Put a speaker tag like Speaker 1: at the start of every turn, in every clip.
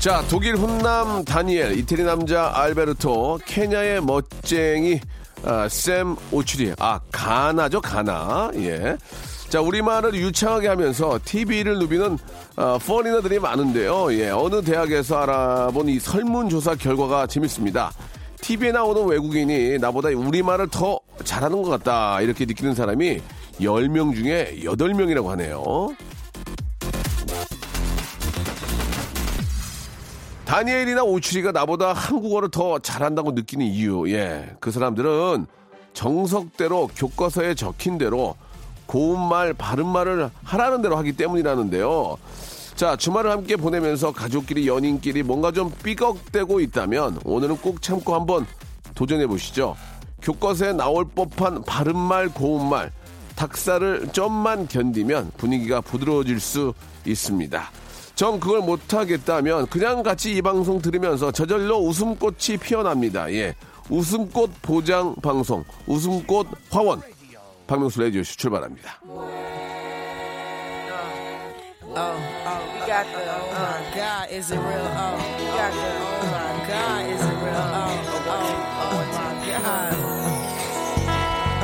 Speaker 1: 자, 독일 훈남 다니엘, 이태리 남자 알베르토, 케냐의 멋쟁이 아, 샘 오추리, 아 가나죠 가나, 예. 자, 우리말을 유창하게 하면서 TV를 누비는 어, 퍼리너들이 많은데요. 예, 어느 대학에서 알아본 이 설문조사 결과가 재밌습니다. TV에 나오는 외국인이 나보다 우리말을 더 잘하는 것 같다 이렇게 느끼는 사람이 10명 중에 8명이라고 하네요. 다니엘이나 오추리가 나보다 한국어를 더 잘한다고 느끼는 이유, 예. 그 사람들은 정석대로 교과서에 적힌 대로 고운 말, 바른 말을 하라는 대로 하기 때문이라는데요. 자, 주말을 함께 보내면서 가족끼리, 연인끼리 뭔가 좀 삐걱대고 있다면 오늘은 꼭 참고 한번 도전해 보시죠. 교과서에 나올 법한 바른 말, 고운 말, 닭살을 좀만 견디면 분위기가 부드러워질 수 있습니다. 전 그걸 못하겠다면 그냥 같이 이 방송 들으면서 저절로 웃음꽃이 피어납니다. 예. 웃음꽃 보장 방송, 웃음꽃 화원. 박명수 출발합니다.
Speaker 2: Oh, oh, oh? Oh, oh? Oh, oh, oh my God.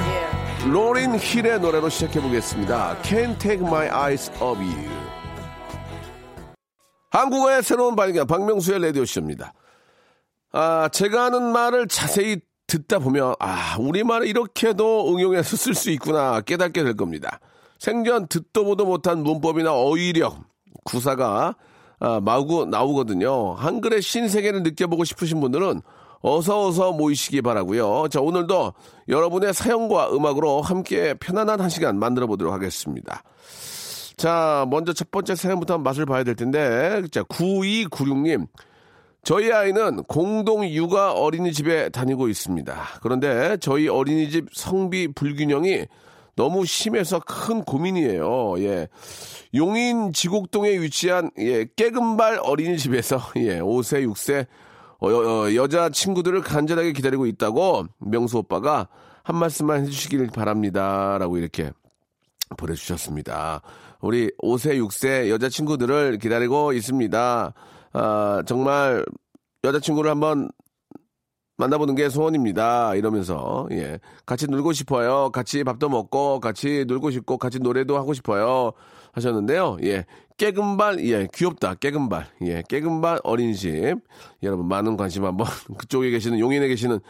Speaker 2: Yeah.
Speaker 1: 로린 힐의 노래로 시작해 보겠습니다. Can't Take My Eyes Off You. 한국어의 새로운 발견, 박명수의 라디오쇼입니다. 아, 제가 하는 말을 자세히 듣다 보면, 아, 우리말을 이렇게도 응용해서 쓸 수 있구나 깨닫게 될 겁니다. 생전 듣도 보도 못한 문법이나 어휘력, 구사가 아, 마구 나오거든요. 한글의 신세계를 느껴보고 싶으신 분들은 어서 어서 모이시기 바라고요. 자, 오늘도 여러분의 사연과 음악으로 함께 편안한 한 시간 만들어 보도록 하겠습니다. 자, 먼저 첫 번째 사연부터 맛을 봐야 될 텐데, 자, 9296님. 저희 아이는 공동 육아 어린이집에 다니고 있습니다. 그런데 저희 어린이집 성비 불균형이 너무 심해서 큰 고민이에요. 예. 용인 지곡동에 위치한 예, 깨금발 어린이집에서 예, 5세, 6세 어, 여, 여자 친구들을 간절하게 기다리고 있다고 명수 오빠가 한 말씀만 해주시길 바랍니다. 라고 이렇게 보내주셨습니다. 우리 5세, 6세 여자친구들을 기다리고 있습니다. 아, 정말 여자친구를 한번 만나보는 게 소원입니다. 이러면서, 예. 같이 놀고 싶어요. 같이 밥도 먹고, 같이 놀고 싶고, 같이 노래도 하고 싶어요. 하셨는데요. 예. 깨금발, 예. 귀엽다. 깨금발. 예. 깨금발 어린이집. 여러분, 많은 관심 한번, 그쪽에 계시는, 용인에 계시는,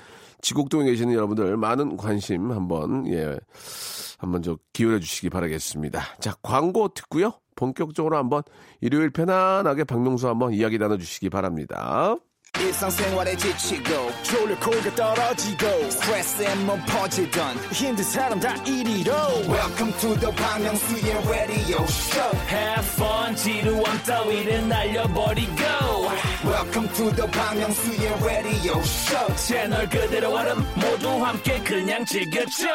Speaker 1: 지곡동에 계시는 여러분들, 많은 관심 한번, 예. 한번 저 기울여 주시기 바라겠습니다. 자, 광고 듣고요. 본격적으로 한번 일요일 편안하게 박명수 한번 이야기 나눠주시기 바랍니다.
Speaker 3: 지치고, 떨어지고, 퍼지던, welcome to the Myung-soo's radio show
Speaker 4: Have fun 지루함 따위를 날려버리고
Speaker 3: welcome to the Myung-soo's radio show
Speaker 4: 채널 그대로 얼음 모두 함께 그냥 즐겨줘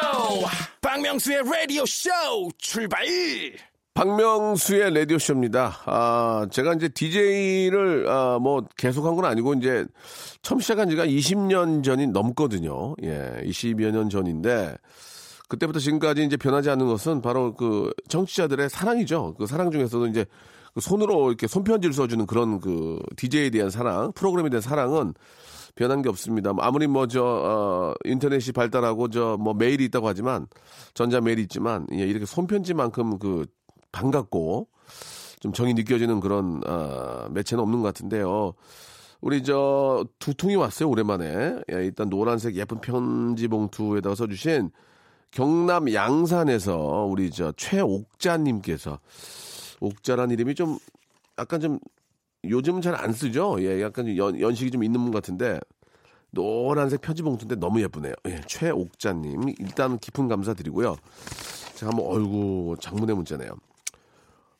Speaker 3: 박명수의 radio show 출발
Speaker 1: 박명수의 라디오쇼입니다. 아, 제가 이제 DJ를, 아, 뭐, 계속 한 건 아니고, 이제, 처음 시작한 지가 20년 전이 넘거든요. 예, 20여 년 전인데, 그때부터 지금까지 이제 변하지 않는 것은 바로 그 정치자들의 사랑이죠. 그 사랑 중에서도 이제 그 손으로 이렇게 손편지를 써주는 그런 그 DJ에 대한 사랑, 프로그램에 대한 사랑은 변한 게 없습니다. 아무리 뭐 저 어, 인터넷이 발달하고 저 뭐 메일이 있다고 하지만 전자 메일이 있지만 예, 이렇게 손편지만큼 그 반갑고 좀 정이 느껴지는 그런 어, 매체는 없는 것 같은데요. 우리 저 두통이 왔어요 오랜만에. 예, 일단 노란색 예쁜 편지 봉투에다가 써주신 경남 양산에서 우리 저 최옥자님께서 옥자란 이름이 좀 약간 좀 요즘은 잘 안 쓰죠. 예, 약간 연, 연식이 좀 있는 분 같은데 노란색 편지 봉투인데 너무 예쁘네요. 예, 최옥자님 일단 깊은 감사드리고요. 제가 한번 얼구 장문의 문자네요.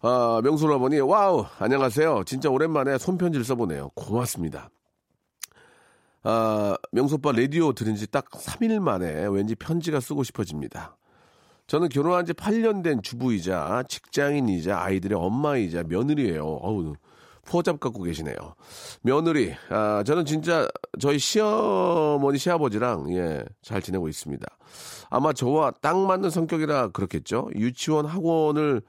Speaker 1: 아, 명수로 아버니, 와우, 안녕하세요. 진짜 오랜만에 손편지를 써보네요. 고맙습니다. 아, 명수 오빠 라디오 들은 지 딱 3일 만에 왠지 편지가 쓰고 싶어집니다. 저는 결혼한 지 8년 된 주부이자 직장인이자 아이들의 엄마이자 며느리예요. 어우, 포잡 갖고 계시네요. 며느리, 아, 저는 진짜 저희 시어머니, 시아버지랑, 예, 잘 지내고 있습니다. 아마 저와 딱 맞는 성격이라 그렇겠죠. 유치원 학원을,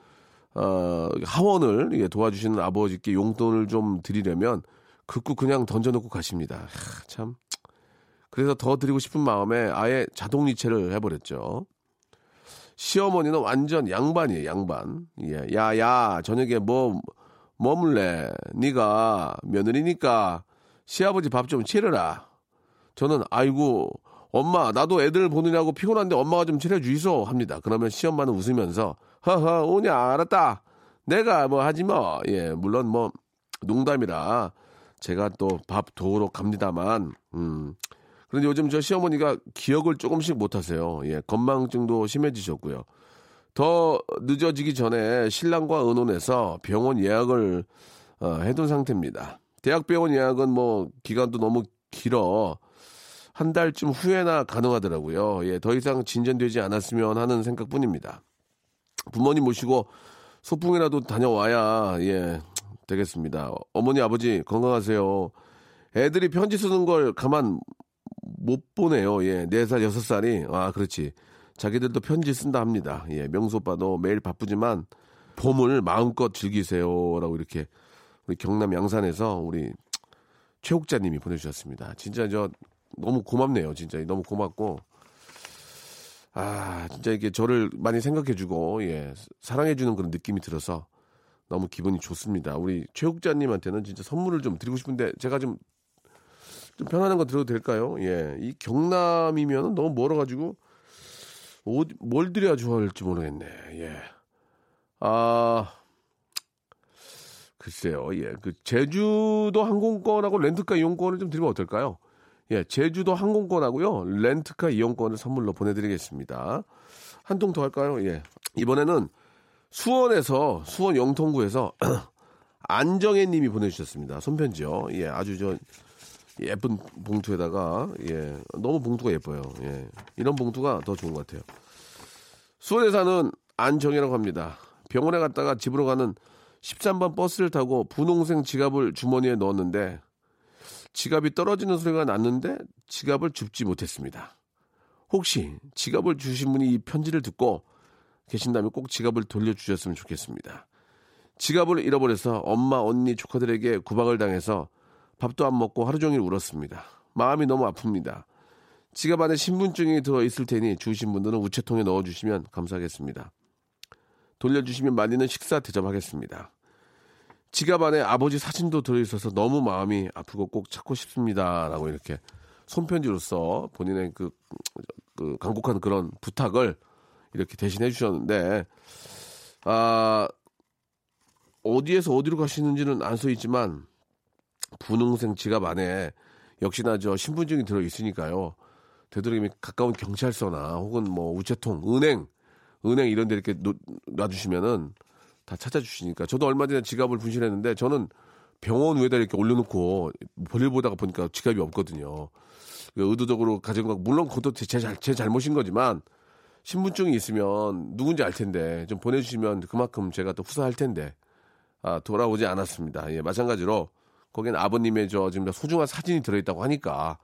Speaker 1: 어, 하원을 예, 도와주시는 아버지께 용돈을 좀 드리려면 극구 그냥 던져놓고 가십니다. 하, 참. 그래서 더 드리고 싶은 마음에 아예 자동이체를 해버렸죠. 시어머니는 완전 양반이에요, 양반. 예, 야, 야, 저녁에 뭐, 머물래. 네가 며느리니까 시아버지 밥 좀 치르라. 저는 아이고 엄마 나도 애들 보느냐고 피곤한데 엄마가 좀 차려주이소 합니다. 그러면 시엄마는 웃으면서 허허 오냐 알았다. 내가 뭐 하지 뭐. 예 물론 뭐 농담이라 제가 또 밥 도우러 갑니다만 음. 그런데 요즘 저 시어머니가 기억을 조금씩 못하세요. 예 건망증도 심해지셨고요. 더 늦어지기 전에 신랑과 의논해서 병원 예약을 어, 해둔 상태입니다. 대학병원 예약은 뭐 기간도 너무 길어 한 달쯤 후에나 가능하더라고요. 예, 더 이상 진전되지 않았으면 하는 생각뿐입니다. 부모님 모시고 소풍이라도 다녀와야 예 되겠습니다. 어머니 아버지 건강하세요. 애들이 편지 쓰는 걸 가만 못 보네요. 예, 4살, 6살이. 아, 그렇지. 자기들도 편지 쓴다 합니다. 예, 명수 오빠도 매일 바쁘지만 봄을 마음껏 즐기세요 라고 이렇게 우리 경남 양산에서 우리 최옥자님이 보내주셨습니다. 진짜 저 너무 고맙네요. 진짜 너무 고맙고 아 진짜 이게 저를 많이 생각해주고 예 사랑해주는 그런 느낌이 들어서 너무 기분이 좋습니다. 우리 최옥자님한테는 진짜 선물을 좀 드리고 싶은데 제가 좀 좀 편안한 거 드려도 될까요? 예, 이 경남이면 너무 멀어가지고 어디, 뭘 드려야 좋아할지 모르겠네. 예. 아, 글쎄요. 예. 그, 제주도 항공권하고 렌트카 이용권을 좀 드리면 어떨까요? 예. 제주도 항공권하고요. 렌트카 이용권을 선물로 보내드리겠습니다. 한 통 더 할까요? 예. 이번에는 수원에서, 수원 영통구에서 안정혜 님이 보내주셨습니다. 손편지요. 예. 아주 저, 예쁜 봉투에다가 예 너무 봉투가 예뻐요. 예 이런 봉투가 더 좋은 것 같아요. 수원에 사는 안정이라고 합니다. 병원에 갔다가 집으로 가는 13번 버스를 타고 분홍색 지갑을 주머니에 넣었는데 지갑이 떨어지는 소리가 났는데 지갑을 줍지 못했습니다. 혹시 지갑을 주신 분이 이 편지를 듣고 계신다면 꼭 지갑을 돌려주셨으면 좋겠습니다. 지갑을 잃어버려서 엄마, 언니, 조카들에게 구박을 당해서 밥도 안 먹고 하루 종일 울었습니다. 마음이 너무 아픕니다. 지갑 안에 신분증이 들어 있을 테니 주신 분들은 우체통에 넣어 주시면 감사하겠습니다. 돌려주시면 말리는 식사 대접하겠습니다. 지갑 안에 아버지 사진도 들어있어서 너무 마음이 아프고 꼭 찾고 싶습니다. 라고 이렇게 손편지로서 본인의 그, 그 간곡한 그런 부탁을 이렇게 대신해 주셨는데, 아, 어디에서 어디로 가시는지는 안 써 있지만, 분홍색 지갑 안에 역시나 저 신분증이 들어 있으니까요. 되도록이면 가까운 경찰서나 혹은 뭐 우체통, 은행, 은행 이런 데 이렇게 놓, 놔주시면은 다 찾아주시니까. 저도 얼마 전에 지갑을 분실했는데 저는 병원 위에다 이렇게 올려놓고 볼일 보다가 보니까 지갑이 없거든요. 의도적으로 가진 거, 물론 그것도 제, 잘, 제 잘못인 거지만 신분증이 있으면 누군지 알 텐데 좀 보내주시면 그만큼 제가 또 후사할 텐데 아, 돌아오지 않았습니다. 예, 마찬가지로 거기는 아버님의 저 지금 소중한 사진이 들어있다고 하니까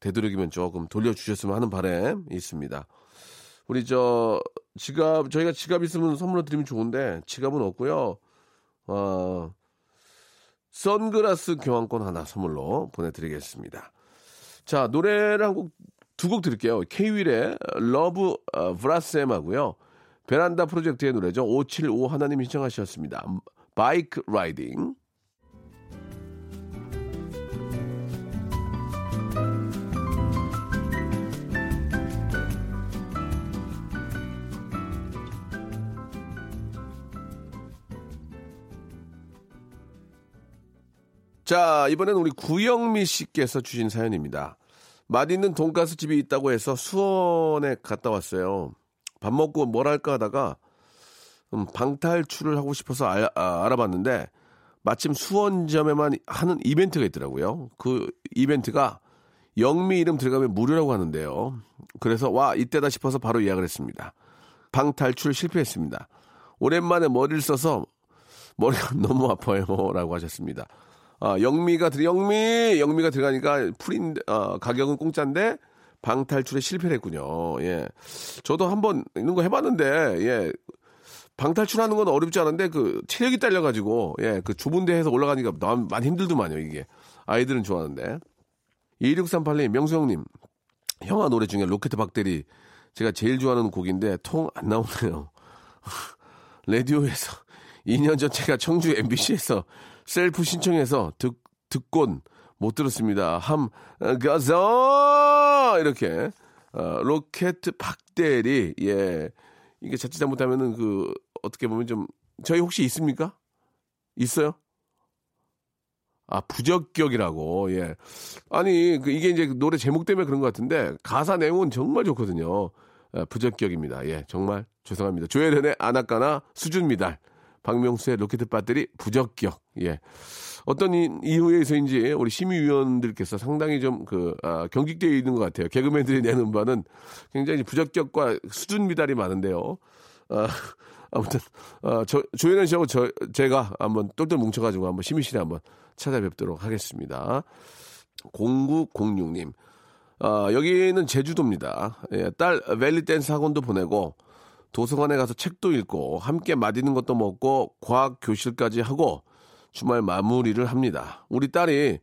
Speaker 1: 되도록이면 조금 돌려주셨으면 하는 바람 있습니다. 우리 저 지갑 저희가 지갑 있으면 선물로 드리면 좋은데 지갑은 없고요. 어 선글라스 교환권 하나 선물로 보내드리겠습니다. 자 노래를 한 곡 두곡 들을게요. 케이윌의 Love 어, Blossom하고요. 베란다 프로젝트의 노래죠. 575 하나님 신청하셨습니다. Bike Riding. 자, 이번엔 우리 구영미 씨께서 주신 사연입니다. 맛있는 돈가스 집이 있다고 해서 수원에 갔다 왔어요. 밥 먹고 뭘 할까 하다가 음, 방탈출을 하고 싶어서 알, 아봤는데 마침 수원점에만 하는 이벤트가 있더라고요. 그 이벤트가 영미 이름 들어가면 무료라고 하는데요. 그래서 와 이때다 싶어서 바로 예약을 했습니다. 방탈출 실패했습니다. 오랜만에 머리를 써서 머리가 너무 아파요라고 하셨습니다. 아, 영미가 들 영미 영미가 들어가니까 풀인 어, 가격은 공짜인데 방탈출에 실패를 했군요. 예. 저도 한번 이런 거 해봤는데 예. 방탈출하는 건 어렵지 않은데 그 체력이 딸려가지고 예. 그 좁은 데에서 올라가니까 너무 많이 힘들더만요 이게 아이들은 좋아하는데 2638님 명수 형님 형아 노래 중에 로켓 박대리 제가 제일 좋아하는 곡인데 통 안 나오네요. 라디오에서 2년 전 제가 청주 MBC에서 셀프 신청해서 듣, 듣곤 못 들었습니다. 함, 어, 가서! 이렇게, 어, 로켓 박대리, 예. 이게 자칫 잘못하면은 그, 어떻게 보면 좀, 저희 혹시 있습니까? 있어요? 아, 부적격이라고, 예. 아니, 그 이게 이제 노래 제목 때문에 그런 것 같은데, 가사 내용은 정말 좋거든요. 아, 부적격입니다. 예, 정말 죄송합니다. 조혜련의 아나까나 수준 미달, 박명수의 로켓 배터리 부적격. 예. 어떤 이- 이유에서인지 우리 심의위원들께서 상당히 좀 그, 아, 경직되어 있는 것 같아요. 개그맨들이 내는 음반은 굉장히 부적격과 수준 미달이 많은데요. 아, 아무튼, 어, 저, 조혜련 씨하고 저, 제가 한번 똘똘 뭉쳐가지고 한번 심의실에 한번 찾아뵙도록 하겠습니다. 0906님. 아, 여기는 제주도입니다. 예, 딸 벨리 댄스 학원도 보내고 도서관에 가서 책도 읽고 함께 맛있는 것도 먹고 과학 교실까지 하고 주말 마무리를 합니다. 우리 딸이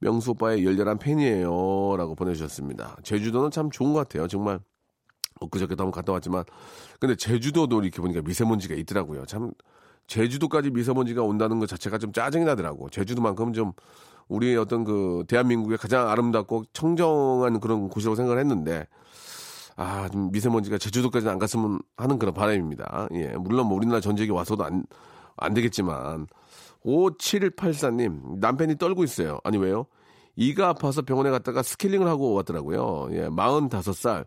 Speaker 1: 명수 오빠의 열렬한 팬이에요. 라고 보내주셨습니다. 제주도는 참 좋은 것 같아요. 정말 엊그저께도 한번 갔다 왔지만 근데 제주도도 이렇게 보니까 미세먼지가 있더라고요. 참 제주도까지 미세먼지가 온다는 것 자체가 좀 짜증이 나더라고. 제주도만큼 좀 우리의 어떤 그 대한민국의 가장 아름답고 청정한 그런 곳이라고 생각을 했는데 아, 좀 미세먼지가 제주도까지는 안 갔으면 하는 그런 바람입니다. 예. 물론 뭐 우리나라 전 지역에 와서도 안, 안 되겠지만. 5784님, 남편이 떨고 있어요. 아니, 왜요? 이가 아파서 병원에 갔다가 스케일링을 하고 왔더라고요. 예, 45살.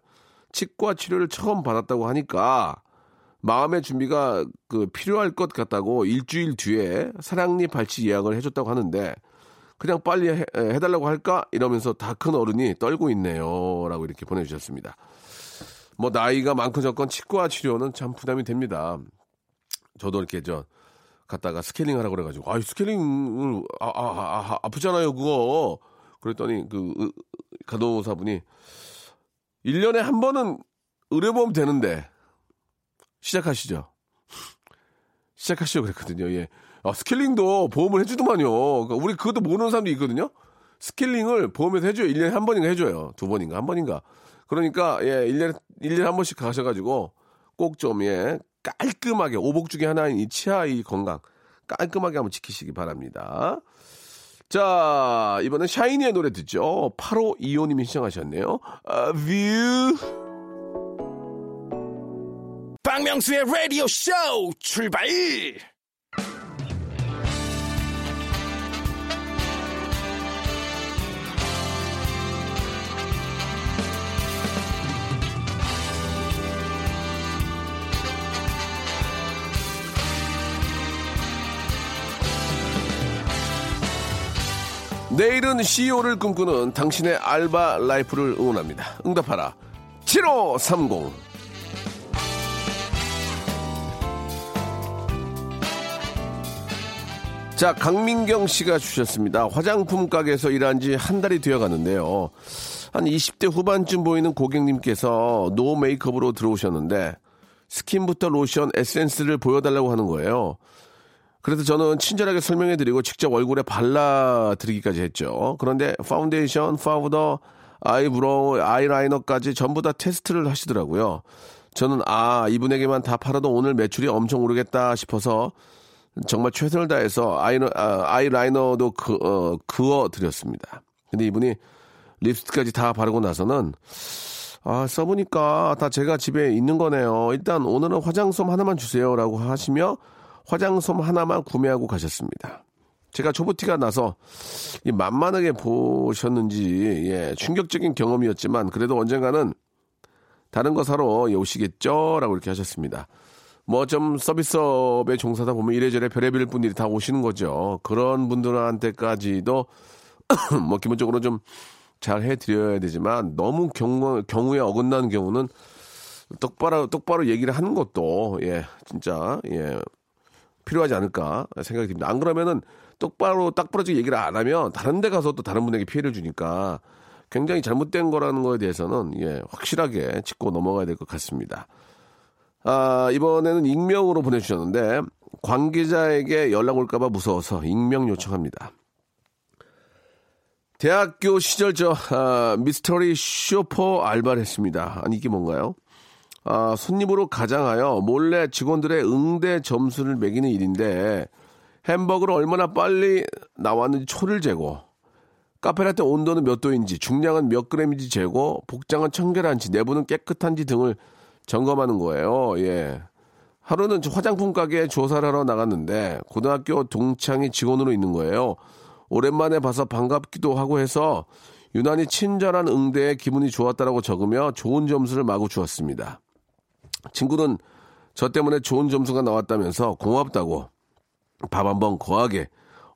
Speaker 1: 치과 치료를 처음 받았다고 하니까 마음의 준비가 그 필요할 것 같다고 일주일 뒤에 사랑니 발치 예약을 해줬다고 하는데 그냥 빨리 해, 해달라고 할까? 이러면서 다 큰 어른이 떨고 있네요. 라고 이렇게 보내주셨습니다. 뭐 나이가 많건 적건 치과 치료는 참 부담이 됩니다. 저도 이렇게 저 갔다가 스케일링 하라고 그래가지고 아 스케일링을 아, 아, 아, 아, 아 프잖아요 그거 그랬더니 그 으, 간호사분이 1년에 한 번은 의료보험 되는데 시작하시죠. 시작하시죠 그랬거든요. 예. 아, 스케일링도 보험을 해주더만요. 그러니까 우리 그것도 모르는 사람도 있거든요. 스케일링을 보험에서 해줘요. 1년에 한 번인가 해줘요. 두 번인가 한 번인가. 그러니까 예, 1년에 1년에 한 번씩 가셔 가지고 꼭 좀 예, 깔끔하게 오복 중에 하나인 이 치아 이 건강 깔끔하게 한번 지키시기 바랍니다. 자, 이번엔 샤이니의 노래 듣죠. 8호 2호님이 신청하셨네요. 아, View.
Speaker 3: 박명수의 라디오 쇼 출발!
Speaker 1: 내일은 CEO를 꿈꾸는 당신의 알바 라이프를 응원합니다. 응답하라. 7530. 자, 강민경 씨가 주셨습니다. 화장품 가게에서 일한 지 한 달이 되어 가는데요. 한 20대 후반쯤 보이는 고객님께서 no 메이크업으로 들어오셨는데 스킨부터 로션, 에센스를 보여달라고 하는 거예요. 그래서 저는 친절하게 설명해드리고 직접 얼굴에 발라드리기까지 했죠. 그런데 파운데이션, 파우더, eyebrow, 아이라이너까지 전부 다 테스트를 하시더라고요. 저는 아 이분에게만 다 팔아도 오늘 매출이 엄청 오르겠다 싶어서 정말 최선을 다해서 아이너, 아, 아이라이너도 그, 어, 그어 드렸습니다. 근데 이분이 립스틱까지 다 바르고 나서는 아, 써보니까 다 제가 집에 있는 거네요. 일단 오늘은 화장솜 하나만 주세요라고 하시며 화장솜 하나만 구매하고 가셨습니다. 제가 초보티가 나서 이 만만하게 보셨는지 예, 충격적인 경험이었지만 그래도 언젠가는 다른 거 사러 오시겠죠라고 이렇게 하셨습니다. 뭐 좀 서비스업에 종사다 보면 이래저래 별의별 분들이 다 오시는 거죠. 그런 분들한테까지도 뭐 기본적으로 좀 잘 해드려야 되지만 너무 경우, 경우에 어긋나는 경우는 똑바로, 똑바로 얘기를 하는 것도, 예, 진짜, 예, 필요하지 않을까 생각이 듭니다. 안 그러면은 똑바로 딱 부러지게 얘기를 안 하면 다른 데 가서 또 다른 분에게 피해를 주니까 굉장히 잘못된 거라는 거에 대해서는 예, 확실하게 짚고 넘어가야 될 것 같습니다. 아, 이번에는 익명으로 보내주셨는데 관계자에게 연락 올까봐 무서워서 익명 요청합니다. 대학교 시절 저 아, 미스터리 쇼퍼 알바를 했습니다. 아니 이게 뭔가요? 아, 손님으로 가장하여 몰래 직원들의 응대 점수를 매기는 일인데 햄버거를 얼마나 빨리 나왔는지 초를 재고 카페라떼 온도는 몇 도인지 중량은 몇 그램인지 재고 복장은 청결한지 내부는 깨끗한지 등을 점검하는 거예요. 예. 하루는 저 화장품 가게에 조사를 하러 나갔는데 고등학교 동창이 직원으로 있는 거예요. 오랜만에 봐서 반갑기도 하고 해서 유난히 친절한 응대에 기분이 좋았다라고 적으며 좋은 점수를 마구 주었습니다. 친구는 저 때문에 좋은 점수가 나왔다면서 고맙다고 밥 한 번 거하게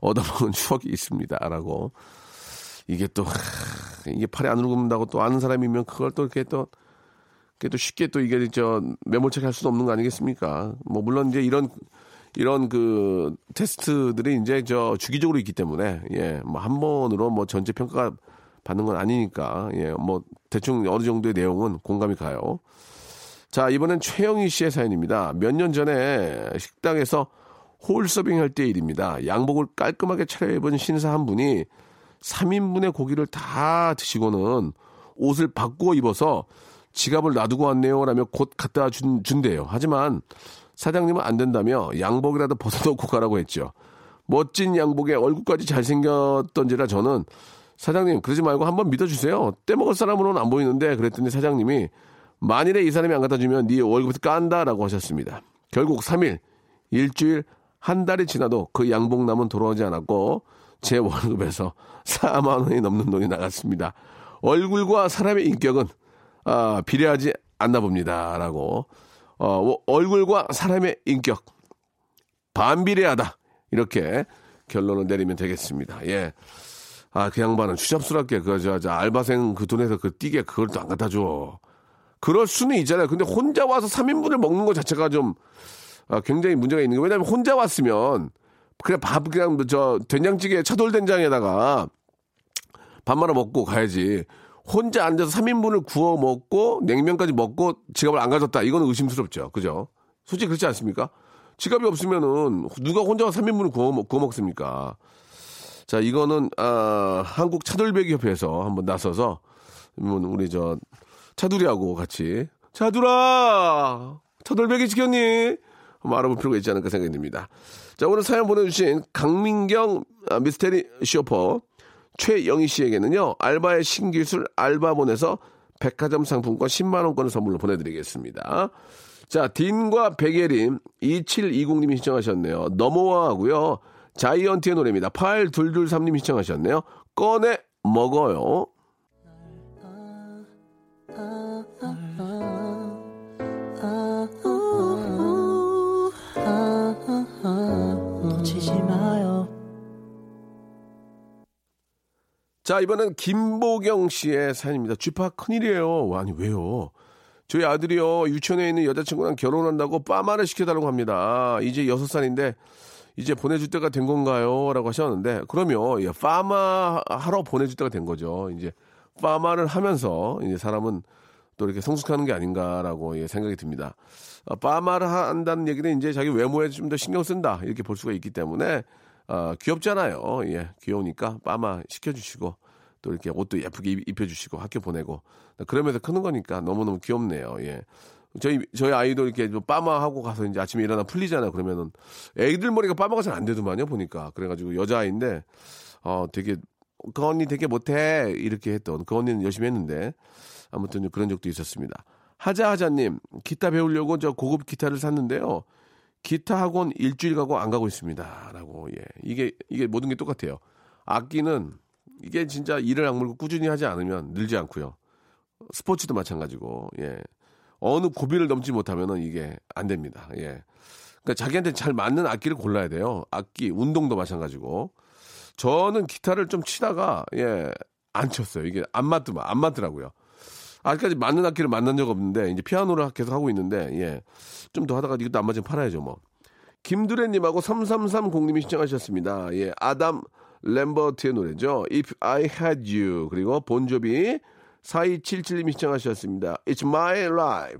Speaker 1: 얻어먹은 추억이 있습니다. 라고. 이게 또, 하, 이게 팔에 안 울군다고 또 아는 사람이면 그걸 또 이렇게 또, 그게 또 쉽게 또 이게 저 메모책 할 수는 없는 거 아니겠습니까? 뭐, 물론 이제 이런, 이런 그 테스트들이 이제 저 주기적으로 있기 때문에, 예, 뭐 한 번으로 뭐 전체 평가가 받는 건 아니니까, 예, 뭐 대충 어느 정도의 내용은 공감이 가요. 자, 이번엔 최영희 씨의 사연입니다. 몇 년 전에 식당에서 홀 서빙 할 때 일입니다. 양복을 깔끔하게 차려입은 신사 한 분이 3인분의 고기를 다 드시고는 옷을 바꾸어 입어서 지갑을 놔두고 왔네요. 라며 곧 갖다 준, 준대요. 하지만 사장님은 안 된다며 양복이라도 벗어놓고 가라고 했죠. 멋진 양복에 얼굴까지 잘생겼던지라 저는 사장님 그러지 말고 한번 믿어주세요. 떼먹을 사람으로는 안 보이는데 그랬더니 사장님이 만일에 이 사람이 안 갖다 주면 네 월급부터 깐다라고 하셨습니다. 결국 3일, 일주일, 한 달이 지나도 그 양복남은 돌아오지 않았고 제 월급에서 4만 원이 넘는 돈이 나갔습니다. 얼굴과 사람의 인격은 아, 비례하지 않나 봅니다라고 어, 얼굴과 사람의 인격 반비례하다 이렇게 결론을 내리면 되겠습니다. 예. 아, 그 양반은 추잡스럽게 그, 저, 저, 알바생 그 돈에서 그 띠게 그걸 또 안 갖다 줘. 그럴 수는 있잖아요. 근데 혼자 와서 3인분을 먹는 것 자체가 좀 아, 굉장히 문제가 있는 게 왜냐면 혼자 왔으면 그냥 밥 그냥 저 된장찌개 차돌 된장에다가 밥 말아 먹고 가야지. 혼자 앉아서 3인분을 구워 먹고 냉면까지 먹고 지갑을 안 가졌다. 이거는 의심스럽죠. 그죠? 솔직히 그렇지 않습니까? 지갑이 없으면은 누가 혼자 3인분을 구워, 먹, 구워 먹습니까? 자, 이거는 아, 한국 차돌배기 협회에서 한번 나서서 우리 저 차두리하고 같이 차두라 차돌배기 지켰니? 한번 알아볼 필요가 있지 않을까 생각이 듭니다. 자, 오늘 사연 보내주신 강민경 아, 미스테리 쇼퍼 최영희 씨에게는요, 알바의 신기술 알바본에서 백화점 상품권 10만 원권을 선물로 보내드리겠습니다. 자, 딘과 백예림 2720님이 신청하셨네요. 넘어와 하고요. 자이언티의 노래입니다. 8223님이 신청하셨네요. 꺼내 먹어요. 자, 이번엔 김보경 씨의 사연입니다. 쥐파 큰일이에요. 아니, 왜요? 저희 아들이요, 유치원에 있는 여자친구랑 결혼한다고 빠마를 시켜달라고 합니다. 이제 여섯 살인데, 이제 보내줄 때가 된 건가요? 라고 하셨는데, 그러면, 예, 파마 하러 보내줄 때가 된 거죠. 이제, 파마를 하면서, 이제 사람은 또 이렇게 성숙하는 게 아닌가라고 예, 생각이 듭니다. 어, 파마를 한다는 얘기는 이제 자기 외모에 좀 더 신경 쓴다. 이렇게 볼 수가 있기 때문에, 어, 귀엽잖아요. 예, 귀여우니까 빠마 시켜주시고 또 이렇게 옷도 예쁘게 입- 입혀주시고 학교 보내고 그러면서 크는 거니까 너무너무 귀엽네요. 예. 저희 저희 아이도 이렇게 좀 빠마하고 가서 이제 아침에 일어나 풀리잖아. 그러면은 애들 머리가 빠마가 잘 안 되더만요. 보니까 그래가지고 여자 아이인데 어 되게 그 언니 되게 못해 이렇게 했던 그 언니는 열심히 했는데 아무튼 그런 적도 있었습니다. 하자하자님 기타 배우려고 저 고급 기타를 샀는데요. 기타 학원 일주일 가고 안 가고 있습니다.라고 예 이게 이게 모든 게 똑같아요. 악기는 이게 진짜 이를 악물고 꾸준히 하지 않으면 늘지 않고요. 스포츠도 마찬가지고 예 어느 고비를 넘지 못하면은 이게 안 됩니다. 예. 그러니까 자기한테 잘 맞는 악기를 골라야 돼요. 악기, 운동도 마찬가지고. 저는 기타를 좀 치다가 예, 안 쳤어요. 이게 안 맞더만 안 맞더라고요. 아직까지 맞는 악기를 만난 적 없는데 이제 피아노를 계속 하고 있는데 예. 좀 더 하다가 이것도 안 맞으면 팔아야죠, 뭐. 김두래님하고 3330님이 신청하셨습니다. 예, 아담 램버트의 노래죠. If I Had You 그리고 본조비 4277님이 신청하셨습니다. It's My Life.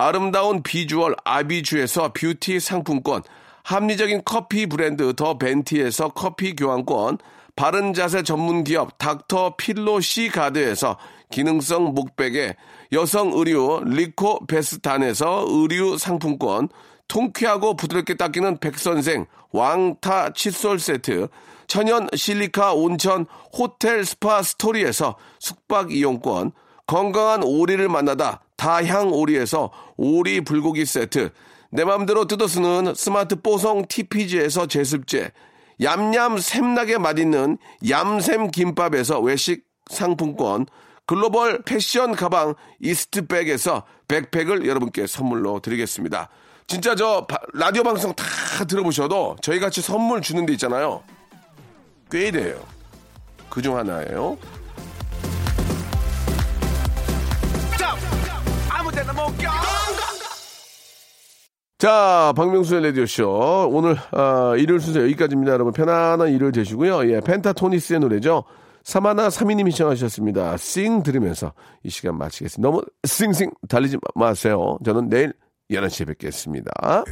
Speaker 1: 아름다운 비주얼 아비주에서 뷰티 상품권, 합리적인 커피 브랜드 더 벤티에서 커피 교환권, 바른 자세 전문 기업 닥터 필로 C가드에서 기능성 목베개, 여성 의류 리코 베스탄에서 의류 상품권, 통쾌하고 부드럽게 닦이는 백선생 왕타 칫솔 세트, 천연 실리카 온천 호텔 스파 스토리에서 숙박 이용권, 건강한 오리를 만나다 다향 오리에서 오리 불고기 세트, 내 맘대로 뜯어 쓰는 스마트 뽀송 TPG에서 제습제, 얌얌 샘나게 맛있는 얌샘 김밥에서 외식 상품권, 글로벌 패션 가방 이스트백에서 백팩을 여러분께 선물로 드리겠습니다. 진짜 저 바- 라디오 방송 다 들어보셔도 저희 같이 선물 주는 데 있잖아요. 꽤 돼요. 그중 하나예요. 자, 박명수의 라디오쇼. 오늘, 아, 일요일 순서 여기까지입니다. 여러분, 편안한 일요일 되시고요. 예, 펜타토니스의 노래죠. 사마나 사미님이 시청하셨습니다. 싱 들으면서 이 시간 마치겠습니다. 너무 싱싱 달리지 마세요. 저는 내일 11시에 뵙겠습니다.